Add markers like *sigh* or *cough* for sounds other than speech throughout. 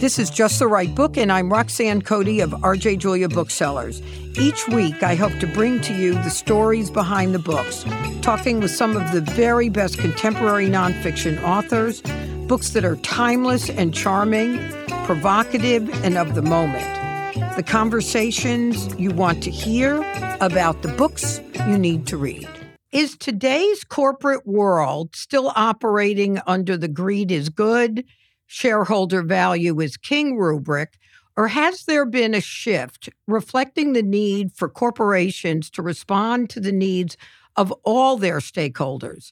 This is Just the Right Book, and I'm Roxanne Coady of RJ Julia Booksellers. Each week, I hope to bring to you the stories behind the books, talking with some of the very best contemporary nonfiction authors, books that are timeless and charming, provocative, and of the moment. The conversations you want to hear about the books you need to read. Is today's corporate world still operating under the greed is good? Shareholder value is king rubric, or has there been a shift reflecting the need for corporations to respond to the needs of all their stakeholders?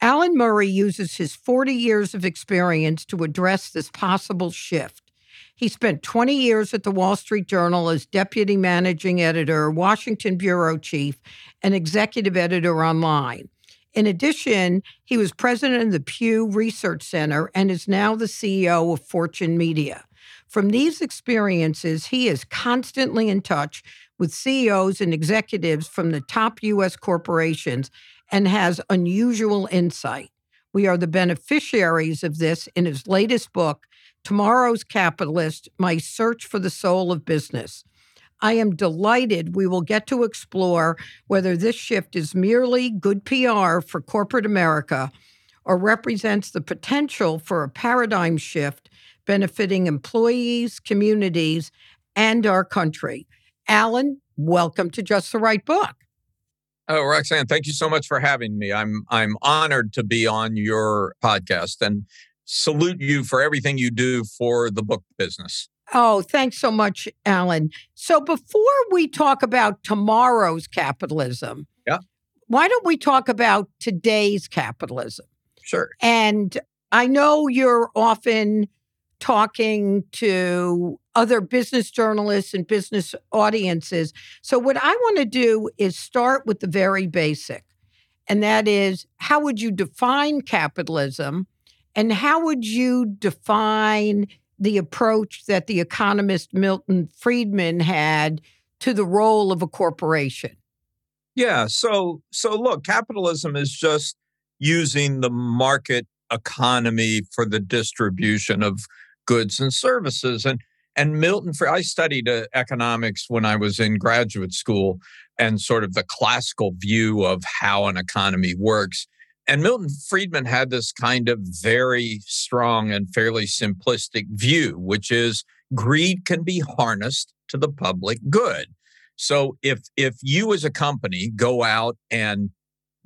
Alan Murray uses his 40 years of experience to address this possible shift. He spent 20 years at the Wall Street Journal as deputy managing editor, Washington bureau chief, and executive editor online. In addition, he was president of the Pew Research Center and is now the CEO of Fortune Media. From these experiences, he is constantly in touch with CEOs and executives from the top U.S. corporations and has unusual insight. We are the beneficiaries of this in his latest book, Tomorrow's Capitalist My Search for the Soul of Business. I am delighted we will get to explore whether this shift is merely good PR for corporate America or represents the potential for a paradigm shift benefiting employees, communities, and our country. Alan, welcome to Just the Right Book. Oh, Roxanne, thank you so much for having me. I'm I'm honored to be on your podcast and salute you for everything you do for the book business. Oh, thanks so much, Alan. So before we talk about tomorrow's capitalism, yeah. why don't we talk about today's capitalism? Sure. And I know you're often talking to other business journalists and business audiences. So, what I want to do is start with the very basic, and that is how would you define capitalism? And how would you define the approach that the economist Milton Friedman had to the role of a corporation. Yeah, so so look, capitalism is just using the market economy for the distribution of goods and services and and Milton I studied uh, economics when I was in graduate school and sort of the classical view of how an economy works and Milton Friedman had this kind of very strong and fairly simplistic view, which is greed can be harnessed to the public good. So if if you as a company go out and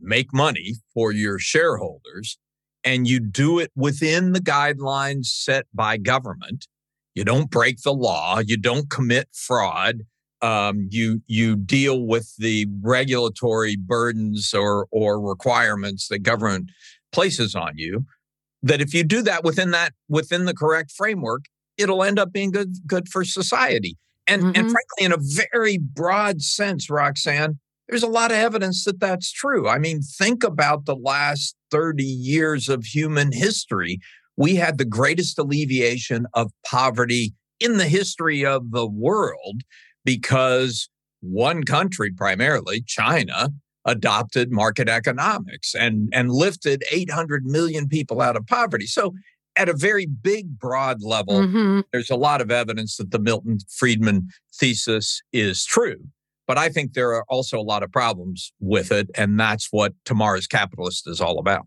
make money for your shareholders and you do it within the guidelines set by government, you don't break the law, you don't commit fraud, um, you you deal with the regulatory burdens or or requirements that government places on you that if you do that within that within the correct framework it'll end up being good good for society. And mm-hmm. and frankly in a very broad sense roxanne there's a lot of evidence that that's true. I mean think about the last 30 years of human history. We had the greatest alleviation of poverty in the history of the world because one country, primarily China, adopted market economics and, and lifted 800 million people out of poverty. So, at a very big, broad level, mm-hmm. there's a lot of evidence that the Milton Friedman thesis is true. But I think there are also a lot of problems with it. And that's what Tomorrow's Capitalist is all about.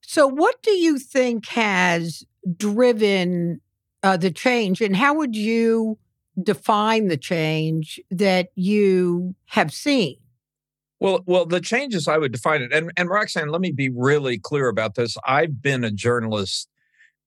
So, what do you think has driven uh, the change, and how would you define the change that you have seen? Well, well, the changes I would define it, and and Roxanne, let me be really clear about this. I've been a journalist.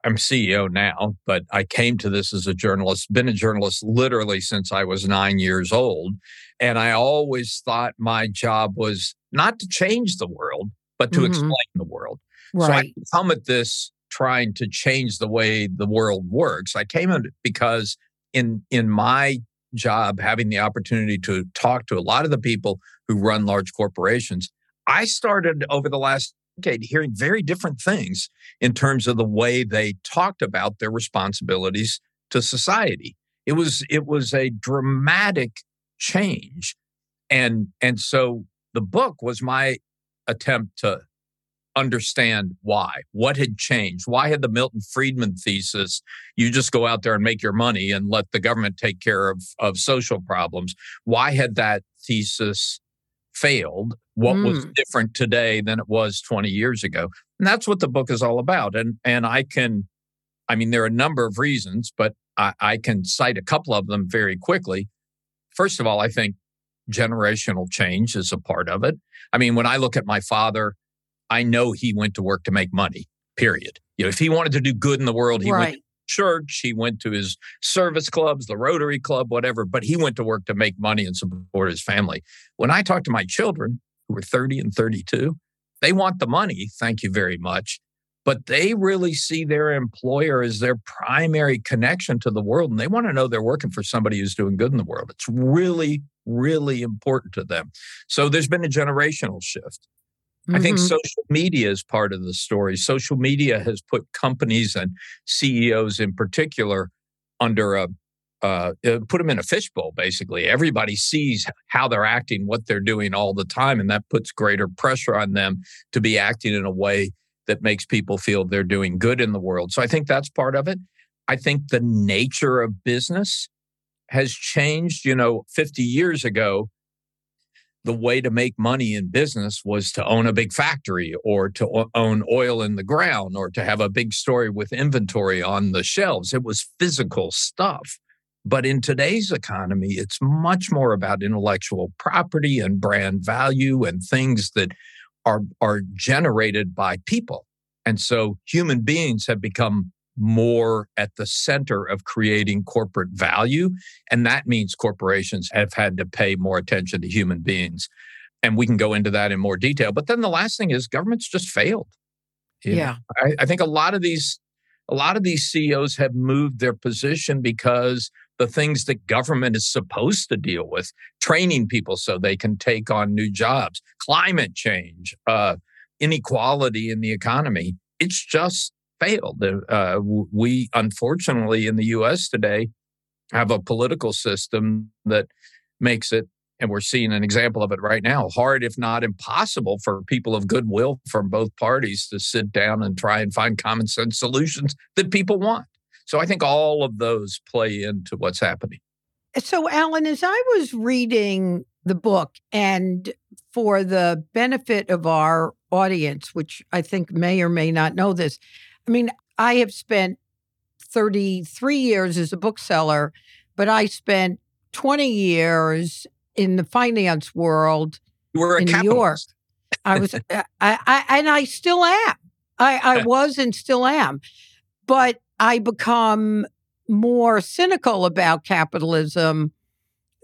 I'm CEO now, but I came to this as a journalist. Been a journalist literally since I was nine years old, and I always thought my job was not to change the world, but to mm-hmm. explain the world. Right. So I come at this trying to change the way the world works. I came at it because in in my job having the opportunity to talk to a lot of the people who run large corporations i started over the last decade hearing very different things in terms of the way they talked about their responsibilities to society. It was it was a dramatic change. And and so the book was my attempt to understand why. What had changed? Why had the Milton Friedman thesis, you just go out there and make your money and let the government take care of, of social problems? Why had that thesis failed? What mm. was different today than it was 20 years ago? And that's what the book is all about. And and I can, I mean, there are a number of reasons, but I, I can cite a couple of them very quickly. First of all, I think generational change is a part of it. I mean, when I look at my father, I know he went to work to make money, period. You know, if he wanted to do good in the world, he right. went to church, he went to his service clubs, the Rotary Club, whatever, but he went to work to make money and support his family. When I talk to my children who are 30 and 32, they want the money, thank you very much, but they really see their employer as their primary connection to the world and they want to know they're working for somebody who's doing good in the world. It's really really important to them. So there's been a generational shift. Mm-hmm. I think mm-hmm. social media is part of the story. Social media has put companies and CEOs in particular under a uh, uh, put them in a fishbowl, basically. Everybody sees how they're acting, what they're doing all the time, and that puts greater pressure on them to be acting in a way that makes people feel they're doing good in the world. So I think that's part of it. I think the nature of business has changed. You know, 50 years ago, the way to make money in business was to own a big factory or to own oil in the ground or to have a big story with inventory on the shelves. It was physical stuff. But in today's economy, it's much more about intellectual property and brand value and things that are, are generated by people. And so human beings have become more at the center of creating corporate value. And that means corporations have had to pay more attention to human beings. And we can go into that in more detail. But then the last thing is government's just failed. You yeah. I, I think a lot of these a lot of these CEOs have moved their position because the things that government is supposed to deal with, training people so they can take on new jobs, climate change, uh, inequality in the economy, it's just failed. Uh, we, unfortunately, in the US today, have a political system that makes it, and we're seeing an example of it right now, hard, if not impossible, for people of goodwill from both parties to sit down and try and find common sense solutions that people want. So I think all of those play into what's happening. So, Alan, as I was reading the book, and for the benefit of our audience, which I think may or may not know this, I mean, I have spent 33 years as a bookseller, but I spent 20 years in the finance world Were in New York. I was, uh, I, I, and I still am. I, I *laughs* was and still am. But I become more cynical about capitalism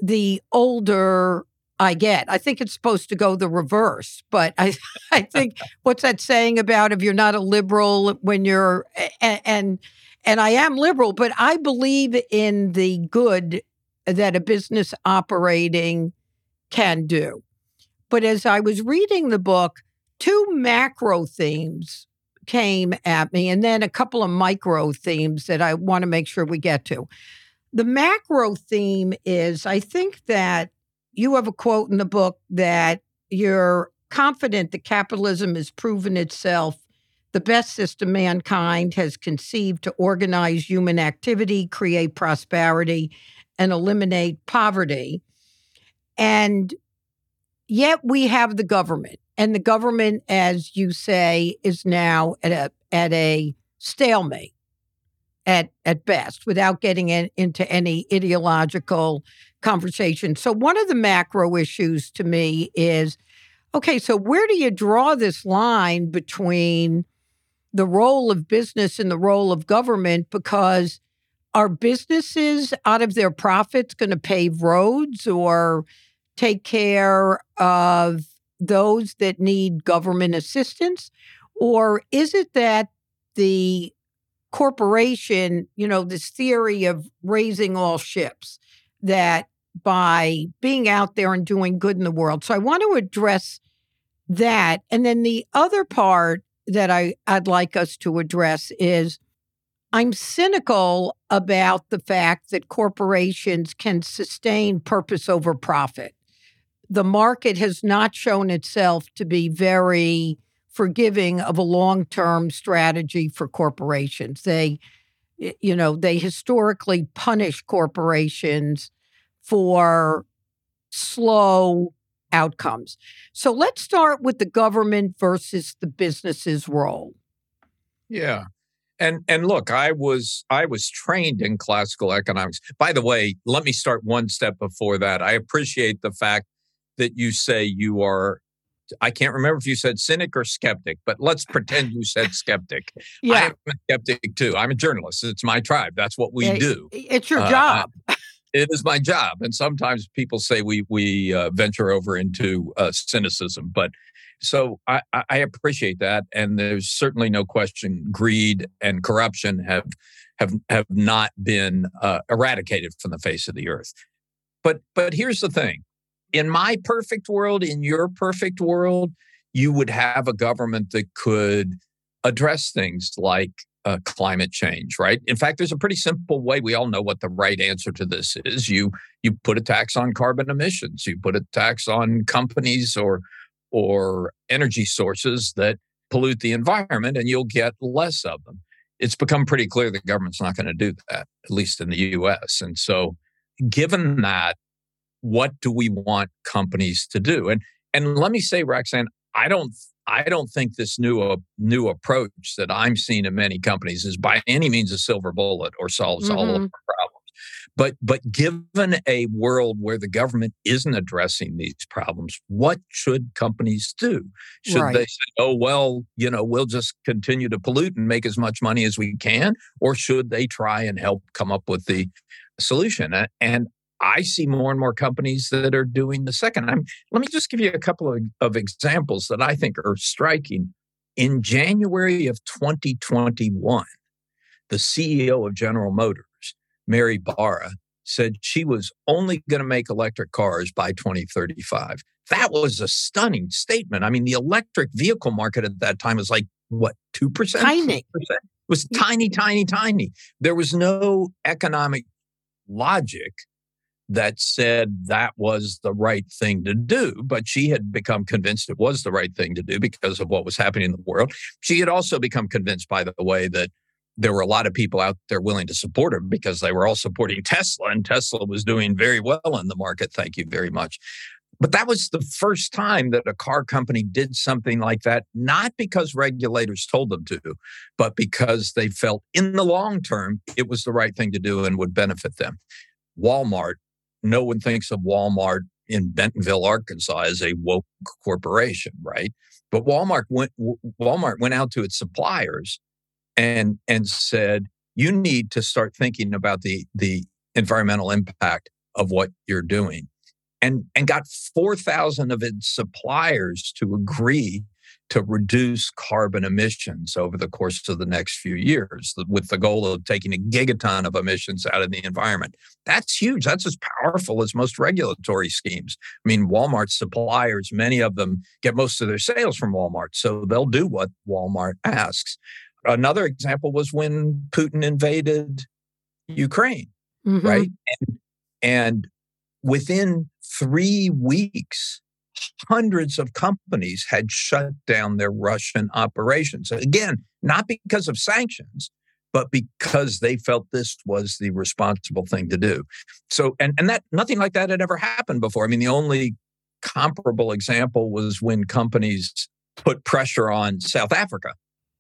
the older I get. I think it's supposed to go the reverse, but I *laughs* I think what's that saying about if you're not a liberal when you're and, and and I am liberal, but I believe in the good that a business operating can do. But as I was reading the book, two macro themes came at me and then a couple of micro themes that I want to make sure we get to. The macro theme is I think that you have a quote in the book that you're confident that capitalism has proven itself the best system mankind has conceived to organize human activity, create prosperity, and eliminate poverty. And yet we have the government. And the government, as you say, is now at a at a stalemate at at best, without getting in, into any ideological conversation. So, one of the macro issues to me is okay, so where do you draw this line between the role of business and the role of government? Because are businesses out of their profits going to pave roads or take care of those that need government assistance? Or is it that the corporation, you know, this theory of raising all ships, that by being out there and doing good in the world. So I want to address that. And then the other part that I, I'd like us to address is I'm cynical about the fact that corporations can sustain purpose over profit. The market has not shown itself to be very forgiving of a long term strategy for corporations. They, you know, they historically punish corporations for slow outcomes. So let's start with the government versus the business's role. Yeah. And and look, I was I was trained in classical economics. By the way, let me start one step before that. I appreciate the fact that you say you are I can't remember if you said cynic or skeptic, but let's pretend you said skeptic. Yeah. I am a skeptic too. I'm a journalist. It's my tribe. That's what we do. It's your uh, job. *laughs* it is my job. And sometimes people say we we uh, venture over into uh, cynicism, but so I, I appreciate that, and there's certainly no question greed and corruption have have have not been uh, eradicated from the face of the earth. But but here's the thing: in my perfect world, in your perfect world, you would have a government that could address things like uh, climate change, right? In fact, there's a pretty simple way. We all know what the right answer to this is. You you put a tax on carbon emissions. You put a tax on companies or or energy sources that pollute the environment and you'll get less of them. It's become pretty clear the government's not going to do that, at least in the US. And so, given that, what do we want companies to do? And and let me say, Roxanne, I don't I don't think this new uh, new approach that I'm seeing in many companies is by any means a silver bullet or solves mm-hmm. all of mm-hmm. the problems. But but given a world where the government isn't addressing these problems, what should companies do? Should right. they say, "Oh well, you know, we'll just continue to pollute and make as much money as we can," or should they try and help come up with the solution? And I see more and more companies that are doing the second. I'm, let me just give you a couple of, of examples that I think are striking. In January of 2021, the CEO of General Motors Mary Barra, said she was only going to make electric cars by 2035. That was a stunning statement. I mean, the electric vehicle market at that time was like, what, 2%? Tiny. 2%? It was tiny, tiny, tiny. There was no economic logic that said that was the right thing to do. But she had become convinced it was the right thing to do because of what was happening in the world. She had also become convinced, by the way, that there were a lot of people out there willing to support her because they were all supporting Tesla, and Tesla was doing very well in the market. Thank you very much. But that was the first time that a car company did something like that, not because regulators told them to, but because they felt in the long term it was the right thing to do and would benefit them. Walmart, no one thinks of Walmart in Bentonville, Arkansas as a woke corporation, right? But Walmart went Walmart went out to its suppliers and and said you need to start thinking about the the environmental impact of what you're doing and and got 4000 of its suppliers to agree to reduce carbon emissions over the course of the next few years with the goal of taking a gigaton of emissions out of the environment. That's huge. That's as powerful as most regulatory schemes. I mean, Walmart's suppliers, many of them get most of their sales from Walmart, so they'll do what Walmart asks. Another example was when Putin invaded Ukraine, mm-hmm. right? And, and within three weeks, hundreds of companies had shut down their Russian operations. Again, not because of sanctions, but because they felt this was the responsible thing to do. So, and, and that nothing like that had ever happened before. I mean, the only comparable example was when companies put pressure on South Africa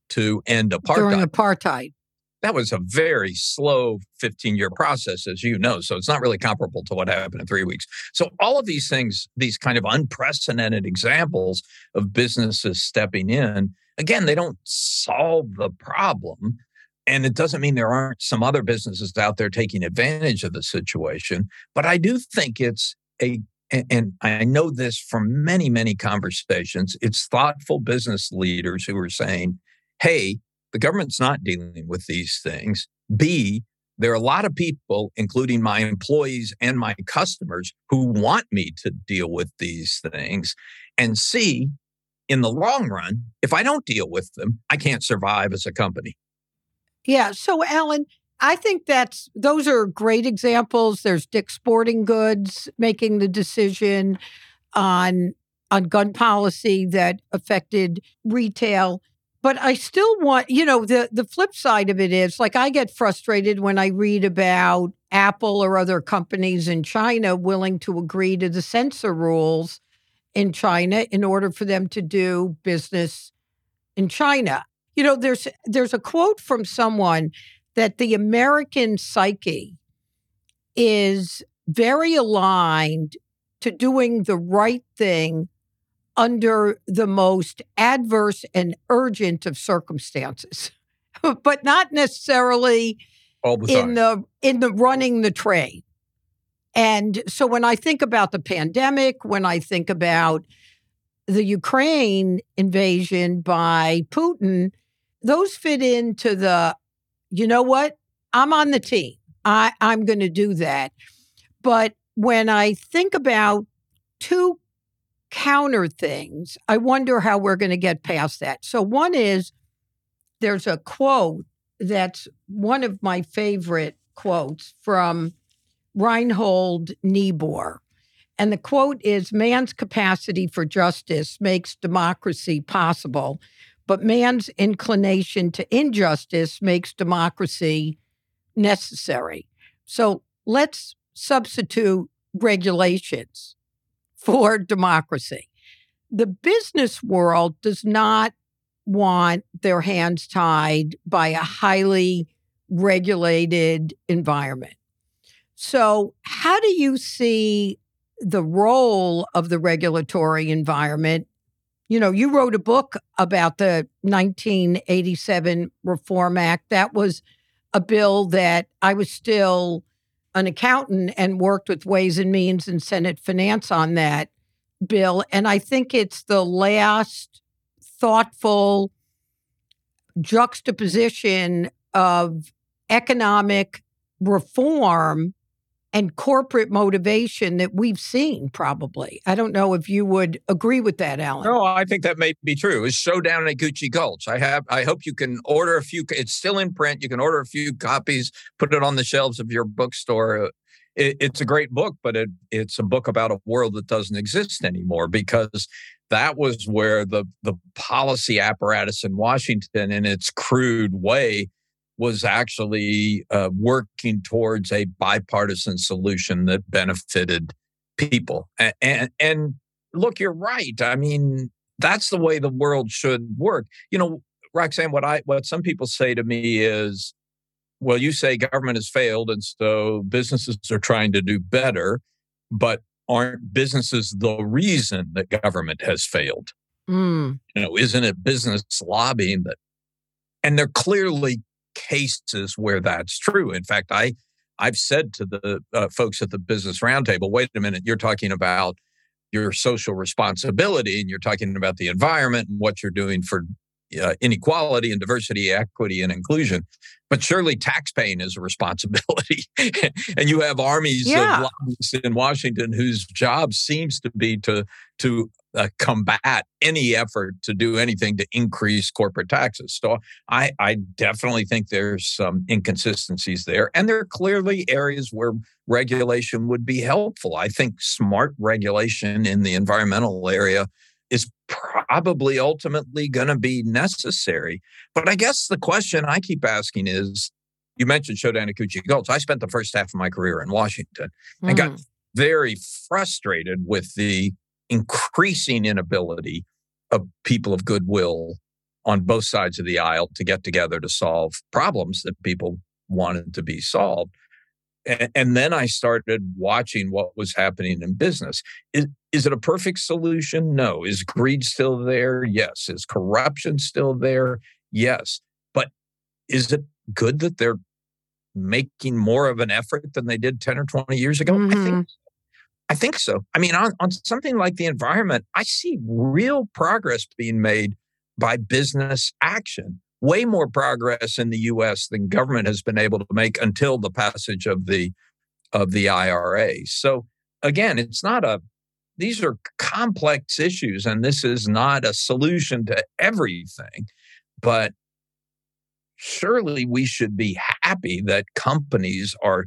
to end apartheid. During apartheid. That was a very slow 15 year process, as you know. So it's not really comparable to what happened in three weeks. So, all of these things, these kind of unprecedented examples of businesses stepping in, again, they don't solve the problem. And it doesn't mean there aren't some other businesses out there taking advantage of the situation. But I do think it's a and I know this from many, many conversations, it's thoughtful business leaders who are saying, hey, the government's not dealing with these things. B, there are a lot of people, including my employees and my customers, who want me to deal with these things. And C, in the long run, if I don't deal with them, I can't survive as a company. Yeah. So, Alan, I think that's those are great examples. There's Dick Sporting Goods making the decision on on gun policy that affected retail. But I still want, you know, the the flip side of it is like I get frustrated when I read about Apple or other companies in China willing to agree to the censor rules in China in order for them to do business in China. You know, there's there's a quote from someone that the American psyche is very aligned to doing the right thing under the most adverse and urgent of circumstances, *laughs* but not necessarily the in the in the running the trade. And so when I think about the pandemic, when I think about the Ukraine invasion by Putin, those fit into the, you know what? I'm on the team. I, I'm going to do that. But when I think about two counter things, I wonder how we're going to get past that. So, one is there's a quote that's one of my favorite quotes from Reinhold Niebuhr. And the quote is Man's capacity for justice makes democracy possible, but man's inclination to injustice makes democracy necessary. So let's substitute regulations for democracy. The business world does not want their hands tied by a highly regulated environment. So, how do you see the role of the regulatory environment? You know, you wrote a book about the 1987 Reform Act. That was a bill that I was still an accountant and worked with Ways and Means and Senate Finance on that bill. And I think it's the last thoughtful juxtaposition of economic reform and corporate motivation that we've seen probably. I don't know if you would agree with that, Alan. No, I think that may be true. It's Showdown at Gucci Gulch. I have I hope you can order a few it's still in print. You can order a few copies, put it on the shelves of your bookstore. It, it's a great book, but it, it's a book about a world that doesn't exist anymore because that was where the the policy apparatus in Washington in its crude way was actually uh, working towards a bipartisan solution that benefited people. And, and, and look, you're right. I mean, that's the way the world should work. You know, Roxanne, what I what some people say to me is, well, you say government has failed, and so businesses are trying to do better, but aren't businesses the reason that government has failed? Mm. You know, isn't it business lobbying that? And they're clearly cases where that's true. In fact, I I've said to the uh, folks at the Business Roundtable, wait a minute, you're talking about your social responsibility and you're talking about the environment and what you're doing for uh, inequality and diversity, equity, and inclusion. But surely tax paying is a responsibility. *laughs* and you have armies yeah. of lobbyists in Washington whose job seems to be to to uh, combat any effort to do anything to increase corporate taxes. So I, I definitely think there's some inconsistencies there. And there are clearly areas where regulation would be helpful. I think smart regulation in the environmental area is probably ultimately going to be necessary. But I guess the question I keep asking is you mentioned Showdown at Gucci Gulch. I spent the first half of my career in Washington and got mm. very frustrated with the increasing inability of people of goodwill on both sides of the aisle to get together to solve problems that people wanted to be solved. And, and then I started watching what was happening in business. Is, is it a perfect solution? No. Is greed still there? Yes. Is corruption still there? Yes. But is it good that they're making more of an effort than they did 10 or 20 years ago? Mm-hmm. I think I think so. I mean, on, on something like the environment, I see real progress being made by business action. Way more progress in the U.S. than government has been able to make until the passage of the of the IRA. So again, it's not a these are complex issues, and this is not a solution to everything. But surely we should be happy that companies are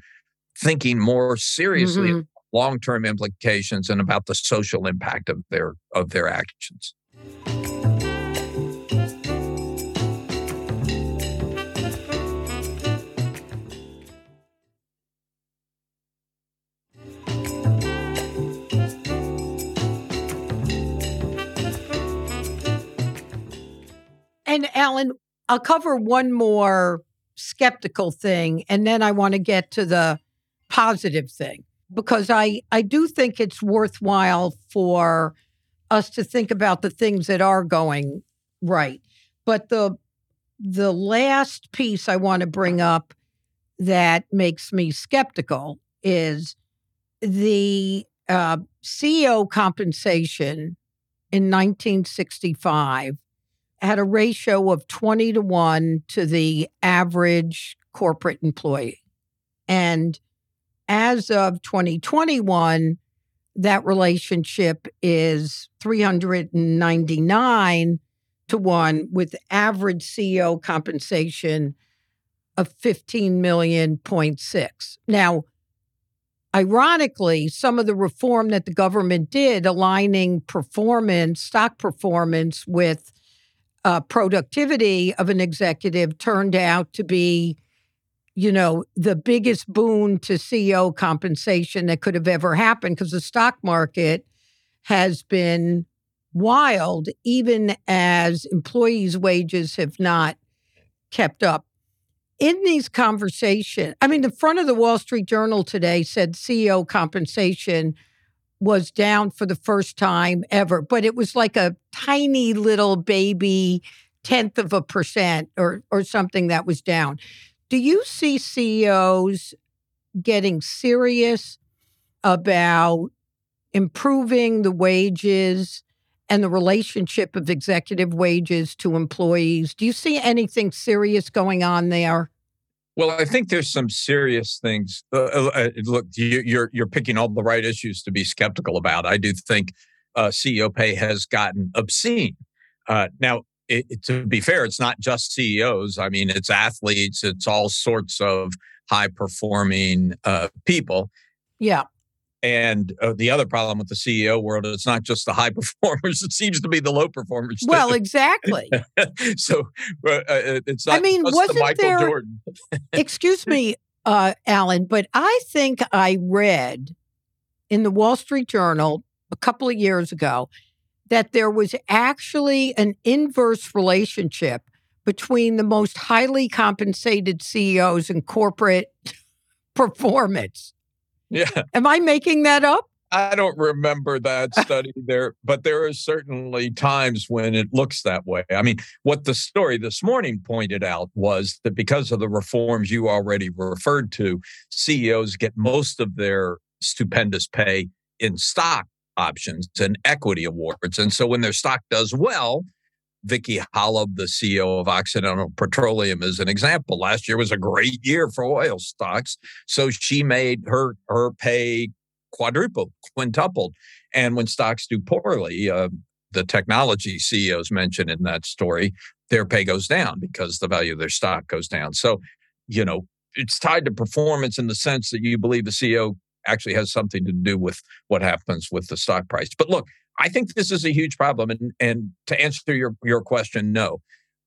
thinking more seriously mm-hmm long-term implications and about the social impact of their of their actions. Alan, I'll cover one more skeptical thing and then I want to get to the positive thing because I I do think it's worthwhile for us to think about the things that are going right. But the the last piece I want to bring up that makes me skeptical is the uh, CEO compensation in 1965 had a ratio of 20 to 1 to the average corporate employee. And as of 2021, that relationship is 399 to 1 with average CEO compensation of 15 million point six. Now, ironically, some of the reform that the government did aligning performance, stock performance with uh, productivity of an executive turned out to be, you know, the biggest boon to CEO compensation that could have ever happened because the stock market has been wild, even as employees' wages have not kept up. In these conversations, I mean, the front of the Wall Street Journal today said CEO compensation was down for the first time ever, but it was like a tiny little baby tenth of a percent or or something that was down. Do you see CEOs getting serious about improving the wages and the relationship of executive wages to employees? Do you see anything serious going on there? Well, I think there's some serious things. Uh, uh, uh look, you, you're you're picking all the right issues to be skeptical about. I do think uh, CEO pay has gotten obscene. Uh, now, it, it, to be fair, it's not just CEOs. I mean, it's athletes. It's all sorts of high performing uh, people. Yeah. And uh, the other problem with the CEO world is it's not just the high *laughs* performers; it seems to be the low performers. Too. Well, exactly. *laughs* so uh, uh, it's not. I mean, wasn't the Michael there? Jordan. excuse me, uh, Alan, but I think I read in the Wall Street Journal a couple of years ago that there was actually an inverse relationship between the most highly compensated CEOs and corporate *laughs* performance. Yeah. Am I making that up? I don't remember that study there, but there are certainly times when it looks that way. I mean, what the story this morning pointed out was that because of the reforms you already referred to, CEOs get most of their stupendous pay in stock options and equity awards. And so when their stock does well, Vicki Hollub, the CEO of Occidental Petroleum, is an example. Last year was a great year for oil stocks, so she made her her pay quadrupled, quintupled. And when stocks do poorly, uh, the technology CEOs mentioned in that story, their pay goes down because the value of their stock goes down. So, you know, it's tied to performance in the sense that you believe the CEO actually has something to do with what happens with the stock price. But look, I think this is a huge problem. And, and to answer your, your question, no.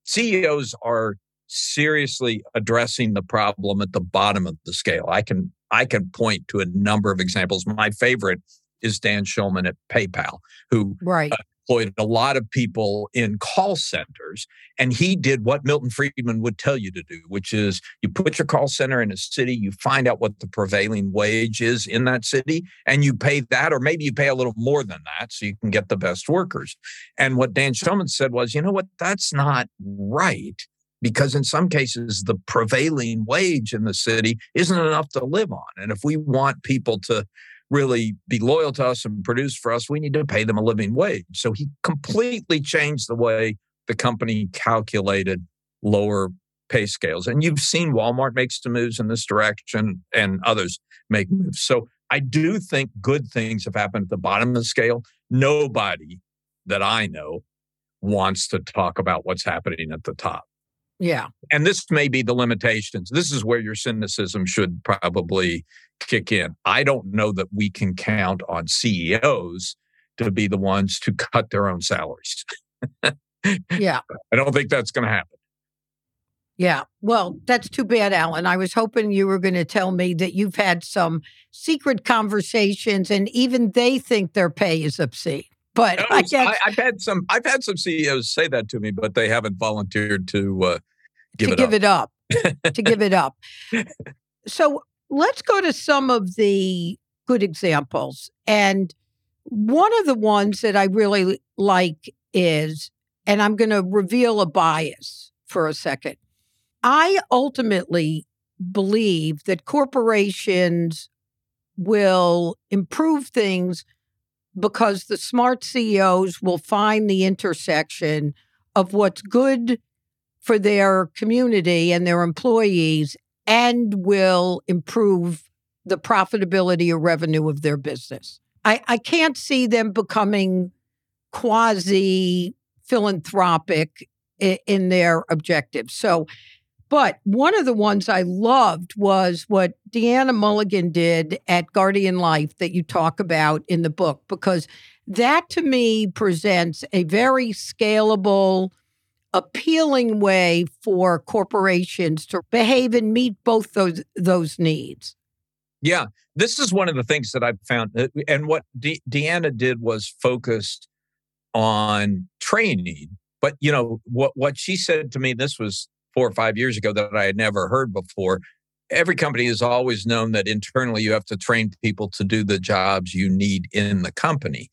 CEOs are seriously addressing the problem at the bottom of the scale. I can I can point to a number of examples. My favorite is Dan Schulman at PayPal, who right. Uh, employed a lot of people in call centers. And he did what Milton Friedman would tell you to do, which is you put your call center in a city, you find out what the prevailing wage is in that city, and you pay that, or maybe you pay a little more than that so you can get the best workers. And what Dan Schulman said was, you know what, that's not right. Because in some cases, the prevailing wage in the city isn't enough to live on. And if we want people to really be loyal to us and produce for us, we need to pay them a living wage. So he completely changed the way the company calculated lower pay scales. And you've seen Walmart make some moves in this direction and others make moves. So I do think good things have happened at the bottom of the scale. Nobody that I know wants to talk about what's happening at the top. Yeah. And this may be the limitations. This is where your cynicism should probably kick in. I don't know that we can count on CEOs to be the ones to cut their own salaries. yeah. *laughs* I don't think that's going to happen. Yeah. Well, that's too bad, Alan. I was hoping you were going to tell me that you've had some secret conversations and even they think their pay is obscene. But no, I guess I, have had some I've had some CEOs say that to me, but they haven't volunteered to uh, give to it give up. it up. *laughs* to give it up. *laughs* So let's go to some of the good examples. And one of the ones that I really like is, and I'm going to reveal a bias for a second. I ultimately believe that corporations will improve things because the smart CEOs will find the intersection of what's good for their community and their employees and will improve the profitability or revenue of their business. I, I can't see them becoming quasi philanthropic in, in their objectives. So, but one of the ones I loved was what Deanna Mulligan did at Guardian Life that you talk about in the book, because that to me presents a very scalable, appealing way for corporations to behave and meet both those those needs. Yeah, this is one of the things that I've found, uh, and what De- Deanna did was focused on training. But you know what? What she said to me, this was four or five years ago that I had never heard before. Every company has always known that internally you have to train people to do the jobs you need in the company.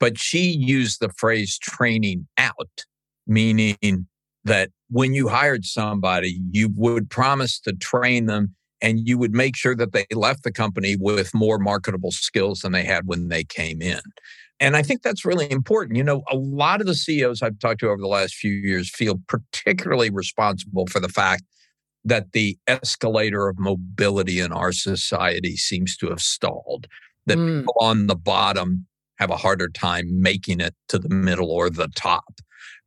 But she used the phrase training out, meaning that when you hired somebody, you would promise to train them and you would make sure that they left the company with more marketable skills than they had when they came in. And I think that's really important. You know, a lot of the CEOs I've talked to over the last few years feel particularly responsible for the fact that the escalator of mobility in our society seems to have stalled, that mm. people on the bottom have a harder time making it to the middle or the top.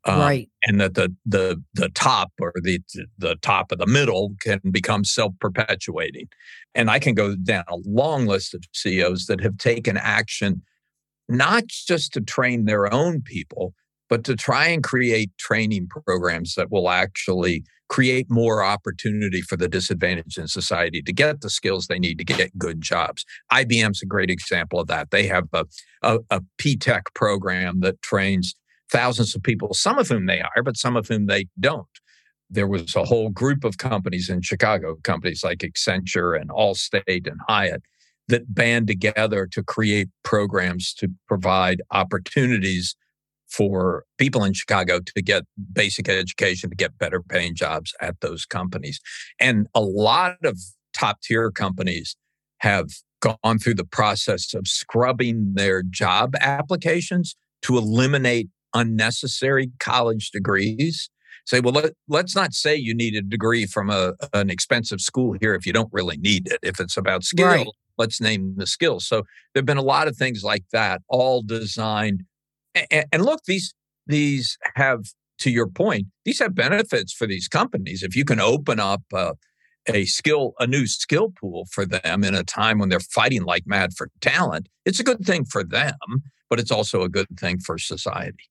Um, right. And that the the the top or the the top of the middle can become self-perpetuating. And I can go down a long list of CEOs that have taken action not just to train their own people, but to try and create training programs that will actually create more opportunity for the disadvantaged in society to get the skills they need to get good jobs. IBM's a great example of that. They have a, a, a P-TECH program that trains thousands of people, some of whom they hire, but some of whom they don't. There was a whole group of companies in Chicago, companies like Accenture and Allstate and Hyatt, that band together to create programs to provide opportunities for people in Chicago to get basic education, to get better paying jobs at those companies. And a lot of top tier companies have gone through the process of scrubbing their job applications to eliminate unnecessary college degrees. Say, well, let, us not say you need a degree from a, an expensive school here if you don't really need it. If it's about skill, right let's name the skills. So there have been a lot of things like that, all designed. And, and look, these these have, to your point, these have benefits for these companies. If you can open up a, a skill, a new skill pool for them in a time when they're fighting like mad for talent, it's a good thing for them, but it's also a good thing for society.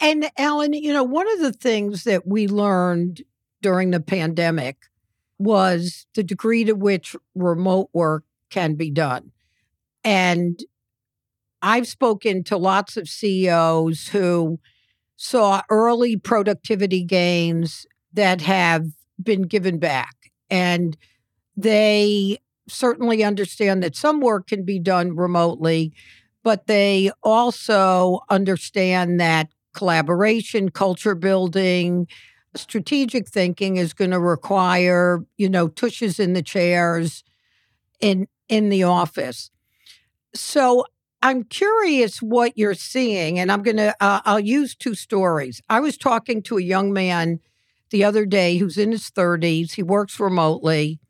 And Alan, you know, one of the things that we learned during the pandemic was the degree to which remote work can be done. And I've spoken to lots of CEOs who saw early productivity gains that have been given back. And they certainly understand that some work can be done remotely, but they also understand that collaboration, culture building, strategic thinking is going to require, you know, tushes in the chairs in in the office. So I'm curious what you're seeing, and I'm to uh, I'll use two stories. I was talking to a young man the other day who's in his 30s. He works remotely.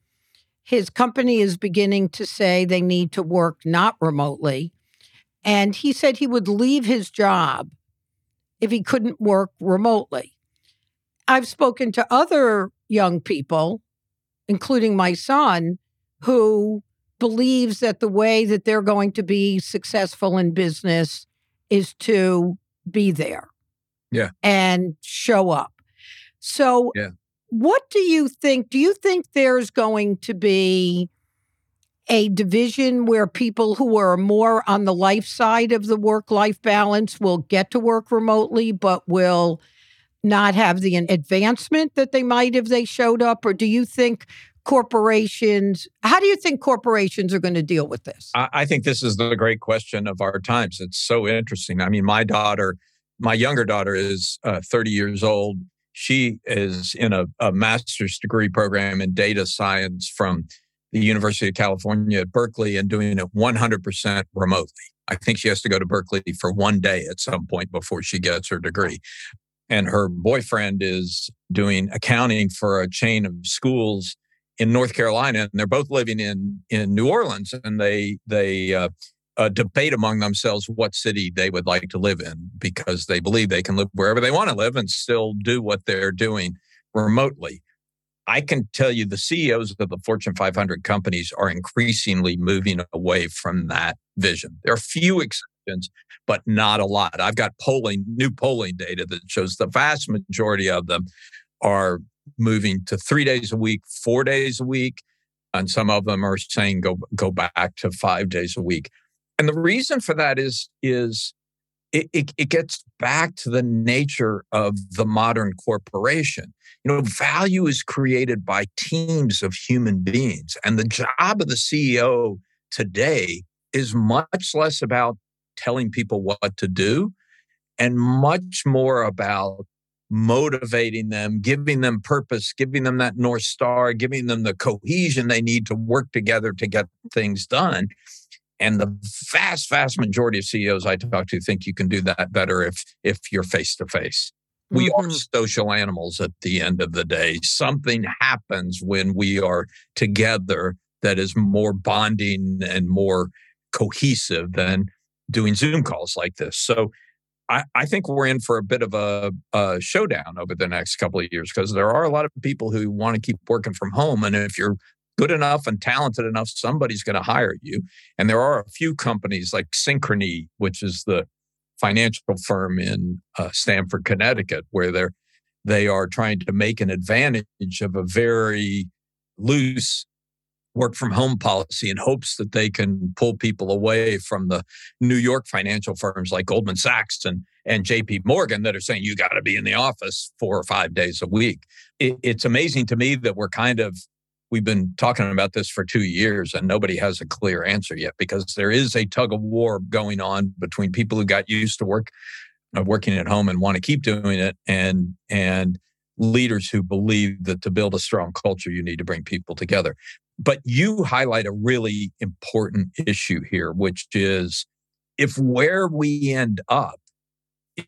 His company is beginning to say they need to work not remotely. And he said he would leave his job if he couldn't work remotely. I've spoken to other young people, including my son, who believes that the way that they're going to be successful in business is to be there. Yeah. And show up. So, yeah. what do you think? Do you think there's going to be a division where people who are more on the life side of the work life balance will get to work remotely, but will not have the advancement that they might if they showed up? Or do you think corporations, how do you think corporations are going to deal with this? I, I think this is the great question of our times. It's so interesting. I mean, my daughter, my younger daughter is uh, 30 years old. She is in a, a master's degree program in data science from the University of California at Berkeley and doing it 100% remotely. I think she has to go to Berkeley for one day at some point before she gets her degree. And her boyfriend is doing accounting for a chain of schools in North Carolina, and they're both living in in New Orleans, and they they uh, uh, debate among themselves what city they would like to live in because they believe they can live wherever they want to live and still do what they're doing remotely. I can tell you the CEOs of the Fortune 500 companies are increasingly moving away from that vision. There are few exceptions, but not a lot. I've got polling, new polling data that shows the vast majority of them are moving to three days a week, four days a week, and some of them are saying go go back to five days a week. And the reason for that is is it, it, it gets back to the nature of the modern corporation. You know, value is created by teams of human beings, and the job of the CEO today is much less about telling people what to do and much more about motivating them, giving them purpose, giving them that North Star, giving them the cohesion they need to work together to get things done. And the vast, vast majority of CEOs I talk to think you can do that better if if you're face to face. We are mm-hmm. social animals at the end of the day. Something happens when we are together that is more bonding and more cohesive than doing Zoom calls like this. So I, I think we're in for a bit of a, a showdown over the next couple of years because there are a lot of people who want to keep working from home. And if you're good enough and talented enough, somebody's going to hire you. And there are a few companies like Synchrony, which is the financial firm in uh, Stamford, Connecticut, where they're they are trying to make an advantage of a very loose work from home policy in hopes that they can pull people away from the New York financial firms like Goldman Sachs and, and JP Morgan that are saying you got to be in the office four or five days a week. It, it's amazing to me that we're kind of, we've been talking about this for two years and nobody has a clear answer yet because there is a tug of war going on between people who got used to work, uh, working at home and want to keep doing it and, and, leaders who believe that to build a strong culture, you need to bring people together. But you highlight a really important issue here, which is if where we end up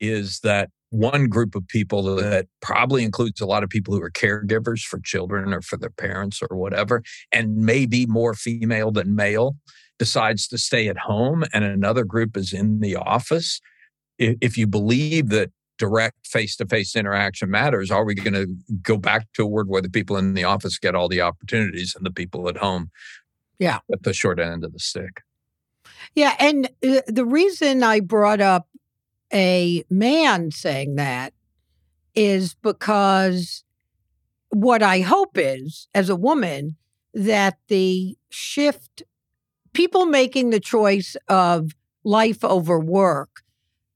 is that one group of people that probably includes a lot of people who are caregivers for children or for their parents or whatever, and maybe more female than male, decides to stay at home, and another group is in the office. If you believe that direct face to face interaction matters. Are we going to go back to a world where the people in the office get all the opportunities and the people at home yeah. at the short end of the stick? Yeah. And uh, the reason I brought up a man saying that is because what I hope is, as a woman, that the shift, people making the choice of life over work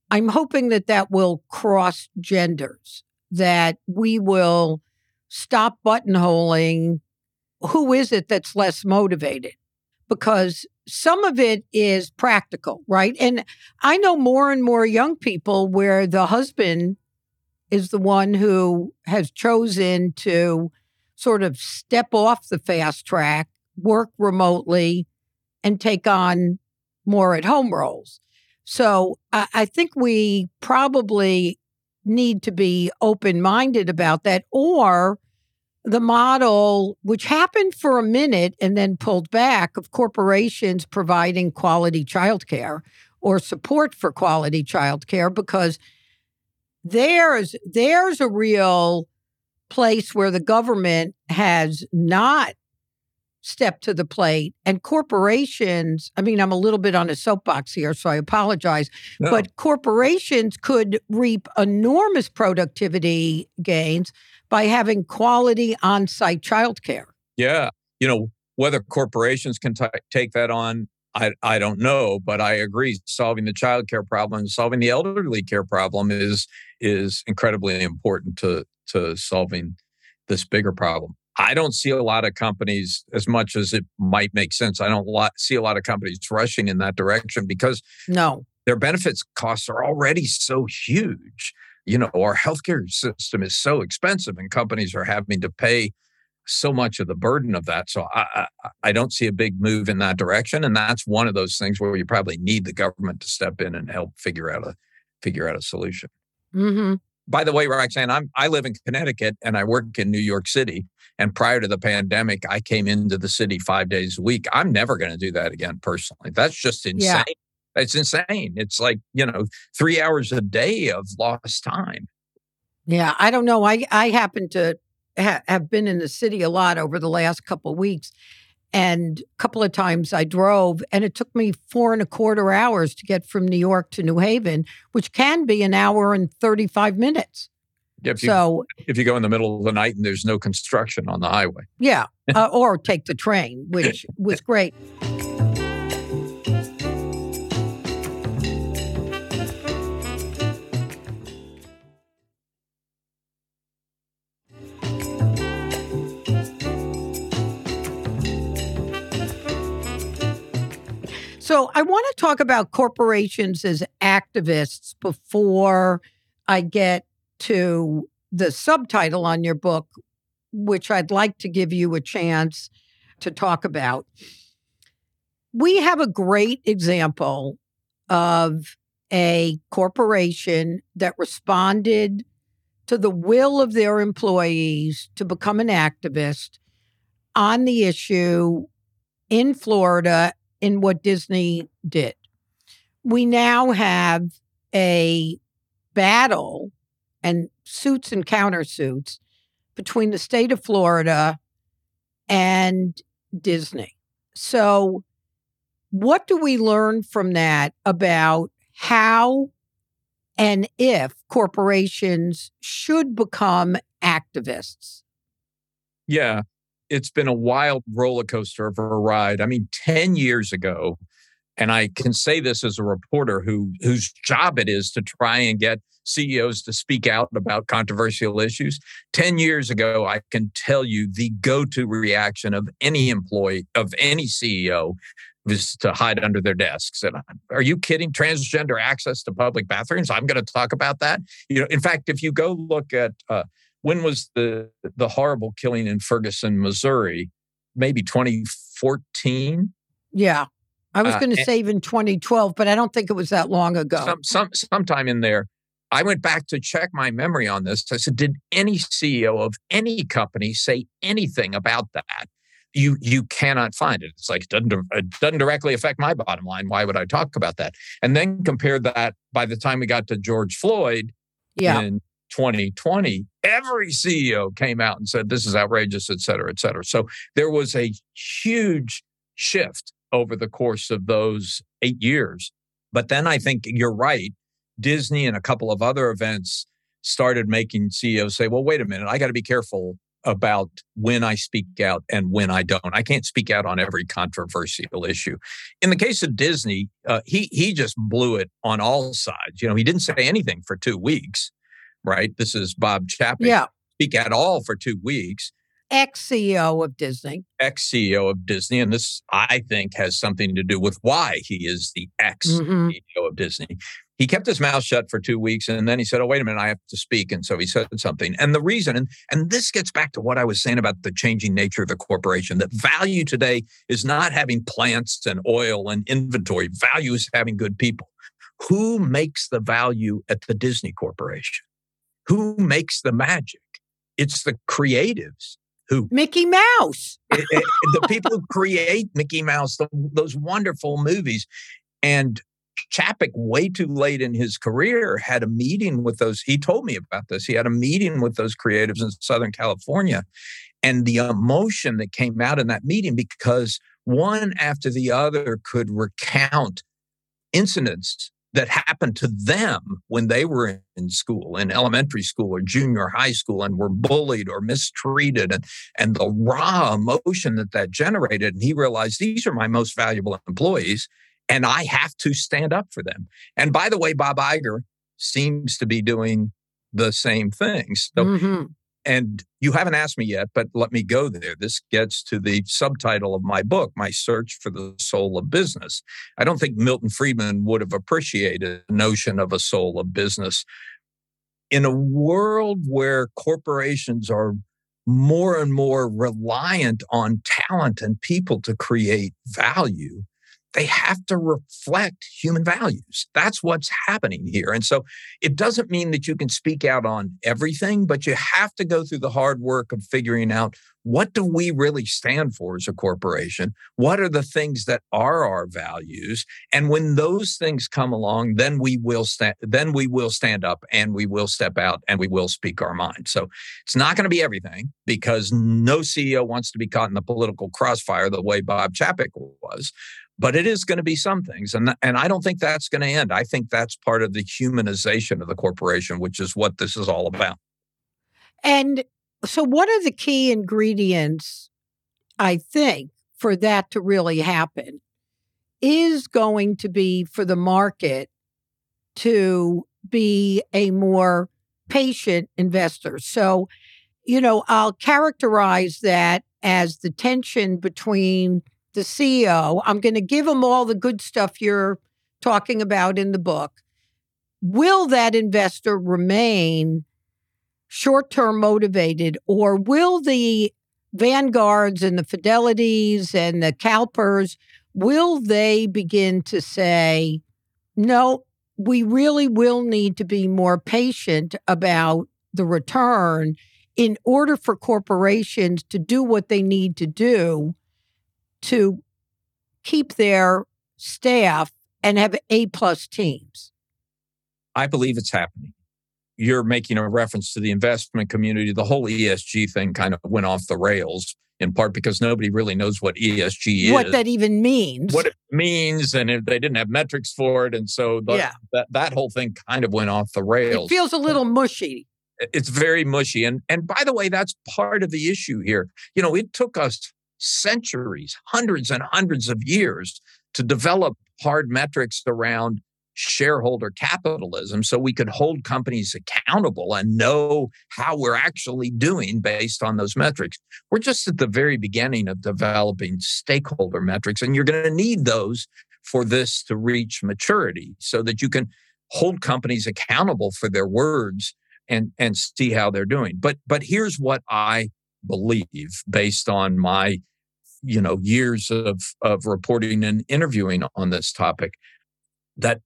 I'm hoping that that will cross genders, that we will stop buttonholing who is it that's less motivated? Because some of it is practical, right? And I know more and more young people where the husband is the one who has chosen to sort of step off the fast track, work remotely, and take on more at home roles. So I, I think we probably need to be open minded about that. Or the model, which happened for a minute and then pulled back, of corporations providing quality childcare or support for quality childcare, because there's there's a real place where the government has not stepped to the plate and corporations i mean i'm a little bit on a soapbox here so i apologize no. but corporations could reap enormous productivity gains by having quality on-site childcare yeah you know whether corporations can t- take that on I, I don't know, but I agree. Solving the child care problem, solving the elderly care problem is is incredibly important to to solving this bigger problem. I don't see a lot of companies as much as it might make sense. I don't lot, see a lot of companies rushing in that direction because no, their benefits costs are already so huge. You know, our healthcare system is so expensive, and companies are having to pay so much of the burden of that. So I, I, I don't see a big move in that direction, and that's one of those things where you probably need the government to step in and help figure out a figure out a solution. Mm-hmm. By the way, Roxanne, I'm I live in Connecticut and I work in New York City. And prior to the pandemic, I came into the city five days a week. I'm never going to do that again personally. That's just insane. Yeah. It's insane. It's like, you know, three hours a day of lost time. Yeah, I don't know. I I happen to ha- have been in the city a lot over the last couple of weeks. And a couple of times I drove, and it took me four and a quarter hours to get from New York to New Haven, which can be an hour and 35 minutes. If you, so if you go in the middle of the night and there's no construction on the highway. Yeah. *laughs* uh, or take the train, which was great. So I want to talk about corporations as activists before I get to the subtitle on your book, which I'd like to give you a chance to talk about. We have a great example of a corporation that responded to the will of their employees to become an activist on the issue in Florida in what Disney did. We now have a battle and suits and countersuits between the state of Florida and Disney. So, what do we learn from that about how and if corporations should become activists? Yeah it's been a wild roller coaster of a ride. I mean, 10 years ago, and I can say this as a reporter who whose job it is to try and get CEOs to speak out about controversial issues. 10 years ago, I can tell you the go-to reaction of any employee of any CEO was to hide under their desks. And are you kidding? Transgender access to public bathrooms? I'm going to talk about that. You know, in fact, if you go look at uh, when was the the horrible killing in Ferguson, Missouri? Maybe 2014. Yeah. I was going to uh, say even 2012, but I don't think it was that long ago. Some, some, sometime in there, I went back to check my memory on this. I said, did any CEO of any company say anything about that? You you cannot find it. It's like it doesn't it doesn't directly affect my bottom line. Why would I talk about that? And then compare that by the time we got to George Floyd yeah. in 2020, every CEO came out and said, this is outrageous, et cetera, et cetera. So there was a huge shift over the course of those eight years. But then I think you're right. Disney and a couple of other events started making CEOs say, well, wait a minute, I got to be careful about when I speak out and when I don't. I can't speak out on every controversial issue. In the case of Disney, uh, he he just blew it on all sides. You know, he didn't say anything for two weeks right? This is Bob Chapek. Yeah. Speak at all for two weeks. Ex CEO of Disney. Ex CEO of Disney. And this, I think, has something to do with why he is the ex CEO mm-hmm. of Disney. He kept his mouth shut for two weeks and then he said, Oh, wait a minute, I have to speak. And so he said something. And the reason, and, and this gets back to what I was saying about the changing nature of the corporation, that value today is not having plants and oil and inventory. Value is having good people. Who makes the value at the Disney Corporation? Who makes the magic? It's the creatives who Mickey Mouse. it, it, the people who create Mickey Mouse, the, those wonderful movies. And Chapek, way too late in his career, had a meeting with those. He told me about this. He had a meeting with those creatives in Southern California. And the emotion that came out in that meeting, because one after the other could recount incidents that happened to them when they were in school, in elementary school or junior high school, and were bullied or mistreated, and, and the raw emotion that that generated. And he realized these are my most valuable employees, and I have to stand up for them. And by the way, Bob Iger seems to be doing the same things. So mm-hmm. And you haven't asked me yet, but let me go there. This gets to the subtitle of my book, My Search for the Soul of Business. I don't think Milton Friedman would have appreciated the notion of a soul of business. In a world where corporations are more and more reliant on talent and people to create value, they have to reflect human values. That's what's happening here. And so it doesn't mean that you can speak out on everything, but you have to go through the hard work of figuring out what do we really stand for as a corporation? What are the things that are our values? And when those things come along, then we will stand then we will stand up and we will step out and we will speak our mind. So it's not going to be everything because no CEO wants to be caught in the political crossfire the way Bob Chapek was but it is going to be some things and and I don't think that's going to end. I think that's part of the humanization of the corporation, which is what this is all about. And so what are the key ingredients I think for that to really happen is going to be for the market to be a more patient investor. So, you know, I'll characterize that as the tension between the CEO. I'm going to give him all the good stuff you're talking about in the book. Will that investor remain short term motivated, or will the Vanguards and the Fidelities and the CalPERS, will they begin to say, no, we really will need to be more patient about the return in order for corporations to do what they need to do to keep their staff and have A plus teams? I believe it's happening. You're making a reference to the investment community. The whole ESG thing kind of went off the rails in part because nobody really knows what ESG is. What that even means. What it means. And if they didn't have metrics for it. And so the, yeah. that, that whole thing kind of went off the rails. It feels a little mushy. It's very mushy. And, and by the way, that's part of the issue here. You know, it took us centuries, hundreds and hundreds of years to develop hard metrics around shareholder capitalism so we could hold companies accountable and know how we're actually doing based on those metrics. We're just at the very beginning of developing stakeholder metrics, and you're going to need those for this to reach maturity so that you can hold companies accountable for their words and and see how they're doing. But but here's what I believe based on my you know years of of reporting and interviewing on this topic that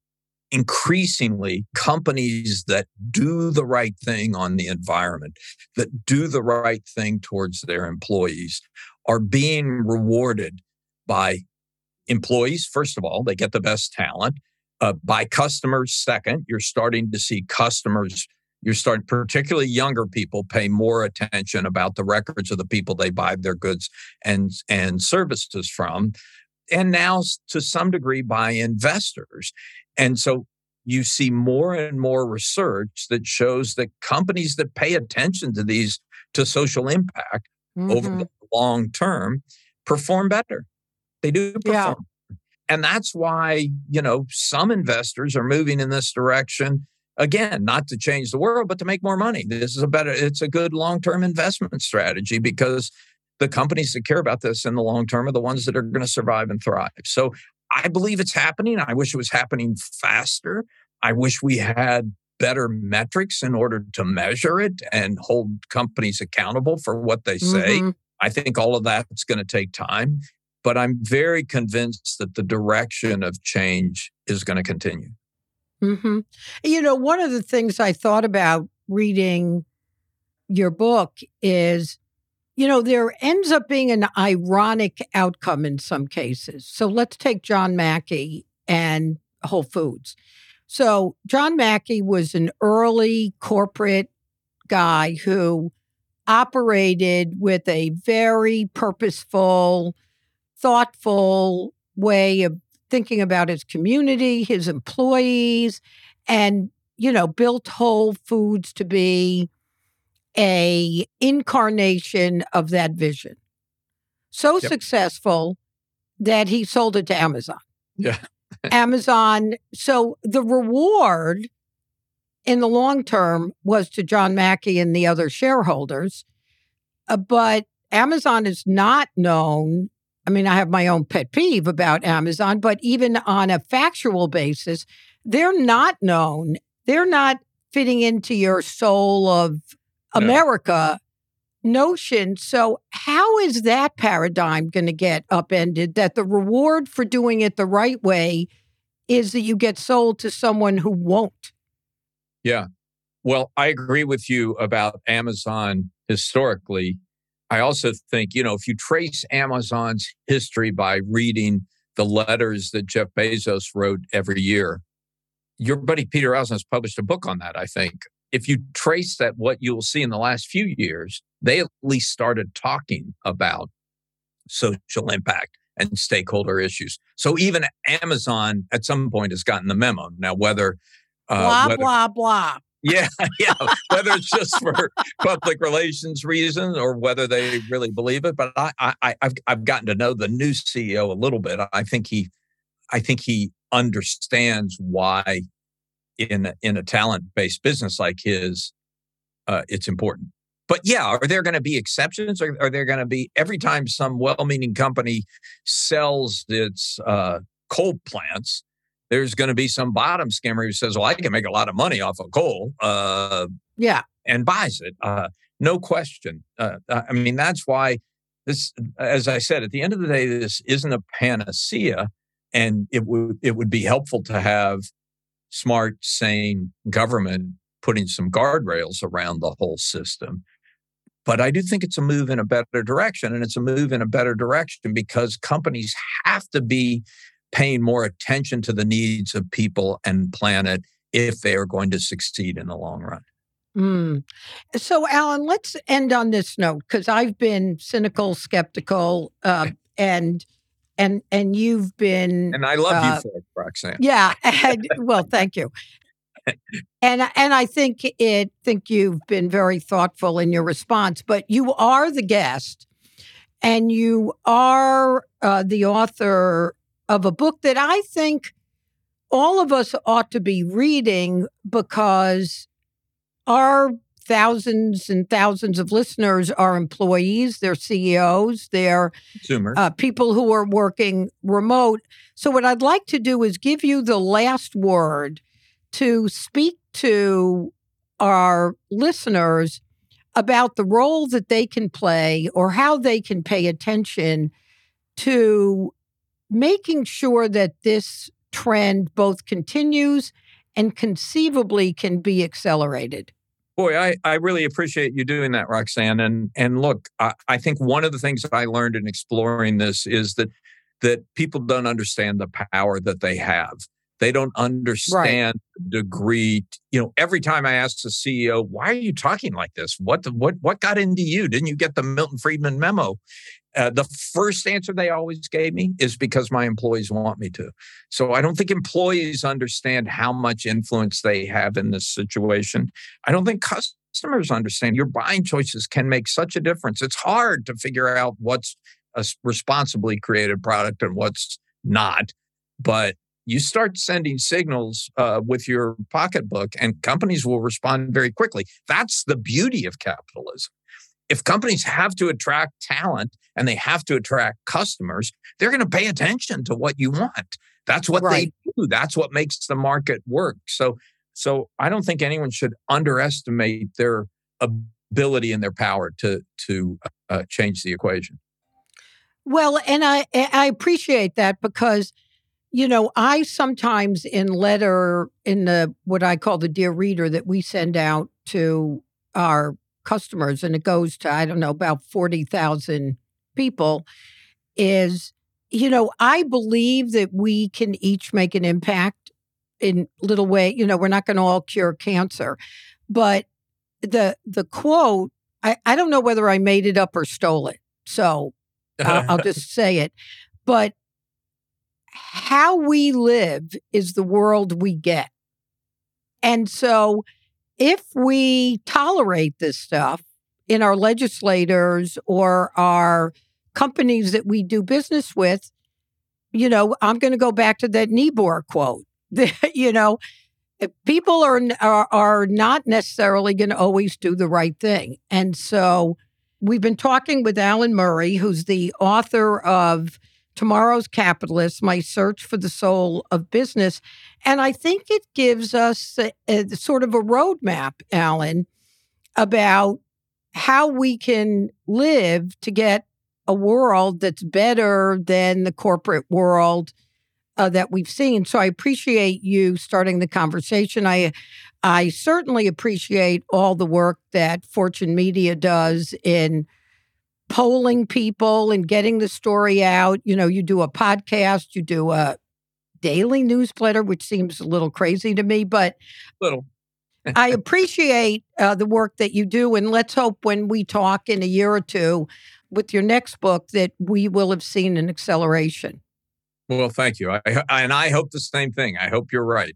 increasingly companies that do the right thing on the environment that do the right thing towards their employees are being rewarded by employees first of all they get the best talent uh, by customers second you're starting to see customers you're starting, particularly younger people, pay more attention about the records of the people they buy their goods and and services from, and now to some degree by investors. And so you see more and more research that shows that companies that pay attention to these to social impact mm-hmm. over the long term perform better. They do perform. Yeah. And that's why, you know, some investors are moving in this direction again, not to change the world, but to make more money. This is a better, it's a good long term investment strategy because the companies that care about this in the long term are the ones that are going to survive and thrive. So I believe it's happening. I wish it was happening faster. I wish we had better metrics in order to measure it and hold companies accountable for what they say. Mm-hmm. I think all of that's going to take time, but I'm very convinced that the direction of change is going to continue. Mm-hmm. You know, one of the things I thought about reading your book is, you know, there ends up being an ironic outcome in some cases. So let's take John Mackey and Whole Foods. So John Mackey was an early corporate guy who operated with a very purposeful, thoughtful way of thinking about his community, his employees, and you know, built Whole Foods to be a incarnation of that vision. So yep. successful that he sold it to Amazon. Yeah. *laughs* Amazon. So the reward in the long term was to John Mackey and the other shareholders. Uh, but Amazon is not known. I mean, I have my own pet peeve about Amazon, but even on a factual basis, they're not known. They're not fitting into your soul of America notion. So, how is that paradigm going to get upended? That the reward for doing it the right way is that you get sold to someone who won't. Yeah. Well, I agree with you about Amazon historically. I also think, you know, if you trace Amazon's history by reading the letters that Jeff Bezos wrote every year, your buddy Peter has published a book on that, I think. If you trace that, what you'll see in the last few years, they at least started talking about social impact and stakeholder issues. So even Amazon at some point has gotten the memo. Now, whether uh, blah whether, blah blah. Yeah, *laughs* yeah. whether it's just for public relations reasons or whether they really believe it, but I, I, I've I've gotten to know the new CEO a little bit. I think he, I think he understands why, in in a talent based business like his, uh, it's important. But yeah, are there going to be exceptions? Or are there going to be every time some well-meaning company sells its uh, coal plants? There's going to be some bottom skimmer who says, "Well, I can make a lot of money off of coal." Uh, yeah, and buys it. Uh, no question. Uh, I mean, that's why this. As I said, at the end of the day, this isn't a panacea, and it would it would be helpful to have smart, sane government putting some guardrails around the whole system. But I do think it's a move in a better direction. And it's a move in a better direction because companies have to be paying more attention to the needs of people and planet if they are going to succeed in the long run. Mm. So, Alan, let's end on this note because I've been cynical, skeptical, uh, *laughs* and and and you've been and I love uh, you for it, Roxanne. Yeah, *laughs* and, well, thank you and and I think it think you've been very thoughtful in your response, but you are the guest, and you are uh, the author of a book that I think all of us ought to be reading because our thousands and thousands of listeners are employees, they're CEOs, they're uh, people who are working remote. So, what I'd like to do is give you the last word to speak to our listeners about the role that they can play or how they can pay attention to making sure that this trend both continues and conceivably can be accelerated. Boy, I, I really appreciate you doing that, Roxanne. And and look, I, I think one of the things I learned in exploring this is that that people don't understand the power that they have. They don't understand right. the degree. You know, every time I ask the CEO, "Why are you talking like this? What the, what what got into you? Didn't you get the Milton Friedman memo?" Uh, the first answer they always gave me is because my employees want me to. So I don't think employees understand how much influence they have in this situation. I don't think customers understand your buying choices can make such a difference. It's hard to figure out what's a responsibly created product and what's not. But you start sending signals uh, with your pocketbook, and companies will respond very quickly. That's the beauty of capitalism. If companies have to attract talent and they have to attract customers, they're going to pay attention to what you want. That's what right. they do. That's what makes the market work. So, so I don't think anyone should underestimate their ability and their power to to uh, change the equation. Well, and I I appreciate that because you know, I sometimes in letter in the what I call the dear reader that we send out to our customers, and it goes to I don't know about forty thousand people, is you know I believe that we can each make an impact in little way. You know, we're not going to all cure cancer, but the the quote. I, I don't know whether I made it up or stole it. So *laughs* I'll, I'll just say it. But how we live is the world we get. And so if we tolerate this stuff in our legislators or our companies that we do business with, you know, I'm going to go back to that Niebuhr quote. *laughs* you know, eh, people are, are, are not necessarily going to always do the right thing. And so we've been talking with Alan Murray, who's the author of Tomorrow's Capitalist, My Search for the Soul of Business. And I think it gives us a, a, sort of a roadmap, Alan, about how we can live to get a world that's better than the corporate world uh, that we've seen. So I appreciate you starting the conversation. I I certainly appreciate all the work that Fortune Media does in polling people and getting the story out. You know, you do a podcast, you do a daily newsletter, which seems a little crazy to me, but little. I *laughs* appreciate uh, the work that you do, and let's hope when we talk in a year or two with your next book that we will have seen an acceleration. Well, thank you. I, and I hope the same thing. I hope you're right.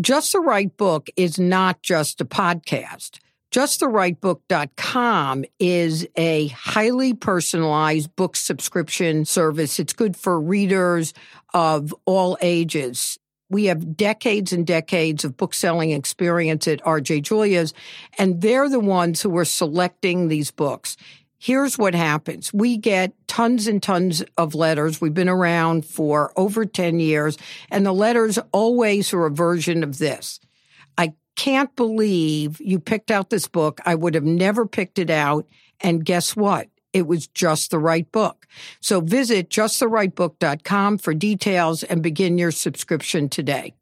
Just the Right Book is not just a podcast. JustTheRightBook.com is a highly personalized book subscription service. It's good for readers of all ages. We have decades and decades of book selling experience at RJ Julia's, and they're the ones who are selecting these books. Here's what happens. We get tons and tons of letters. We've been around for over 10 years, and the letters always are a version of this can't believe you picked out this book. I would have never picked it out. And guess what? It was just the right book. So visit justtherightbook.com for details and begin your subscription today.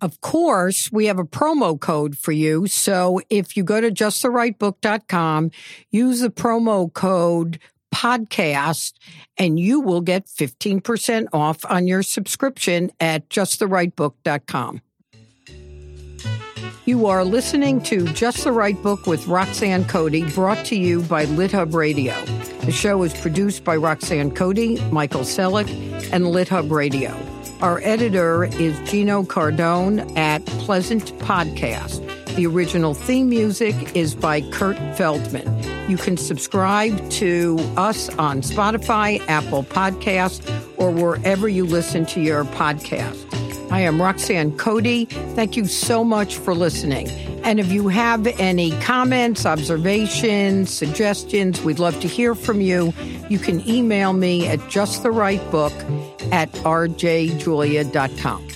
Of course, we have a promo code for you. So if you go to justtherightbook.com, use the promo code podcast and you will get 15% off on your subscription at justtherightbook.com. You are listening to Just the Right Book with Roxanne Coady, brought to you by LitHub Radio. The show is produced by Roxanne Coady, Michael Selleck, and LitHub Radio. Our editor is Gino Cardone at Pleasant Podcast. The original theme music is by Kurt Feldman. You can subscribe to us on Spotify, Apple Podcasts, or wherever you listen to your podcast. I am Roxanne Coady. Thank you so much for listening. And if you have any comments, observations, suggestions, we'd love to hear from you. You can email me at justtherightbook at rjjulia.com.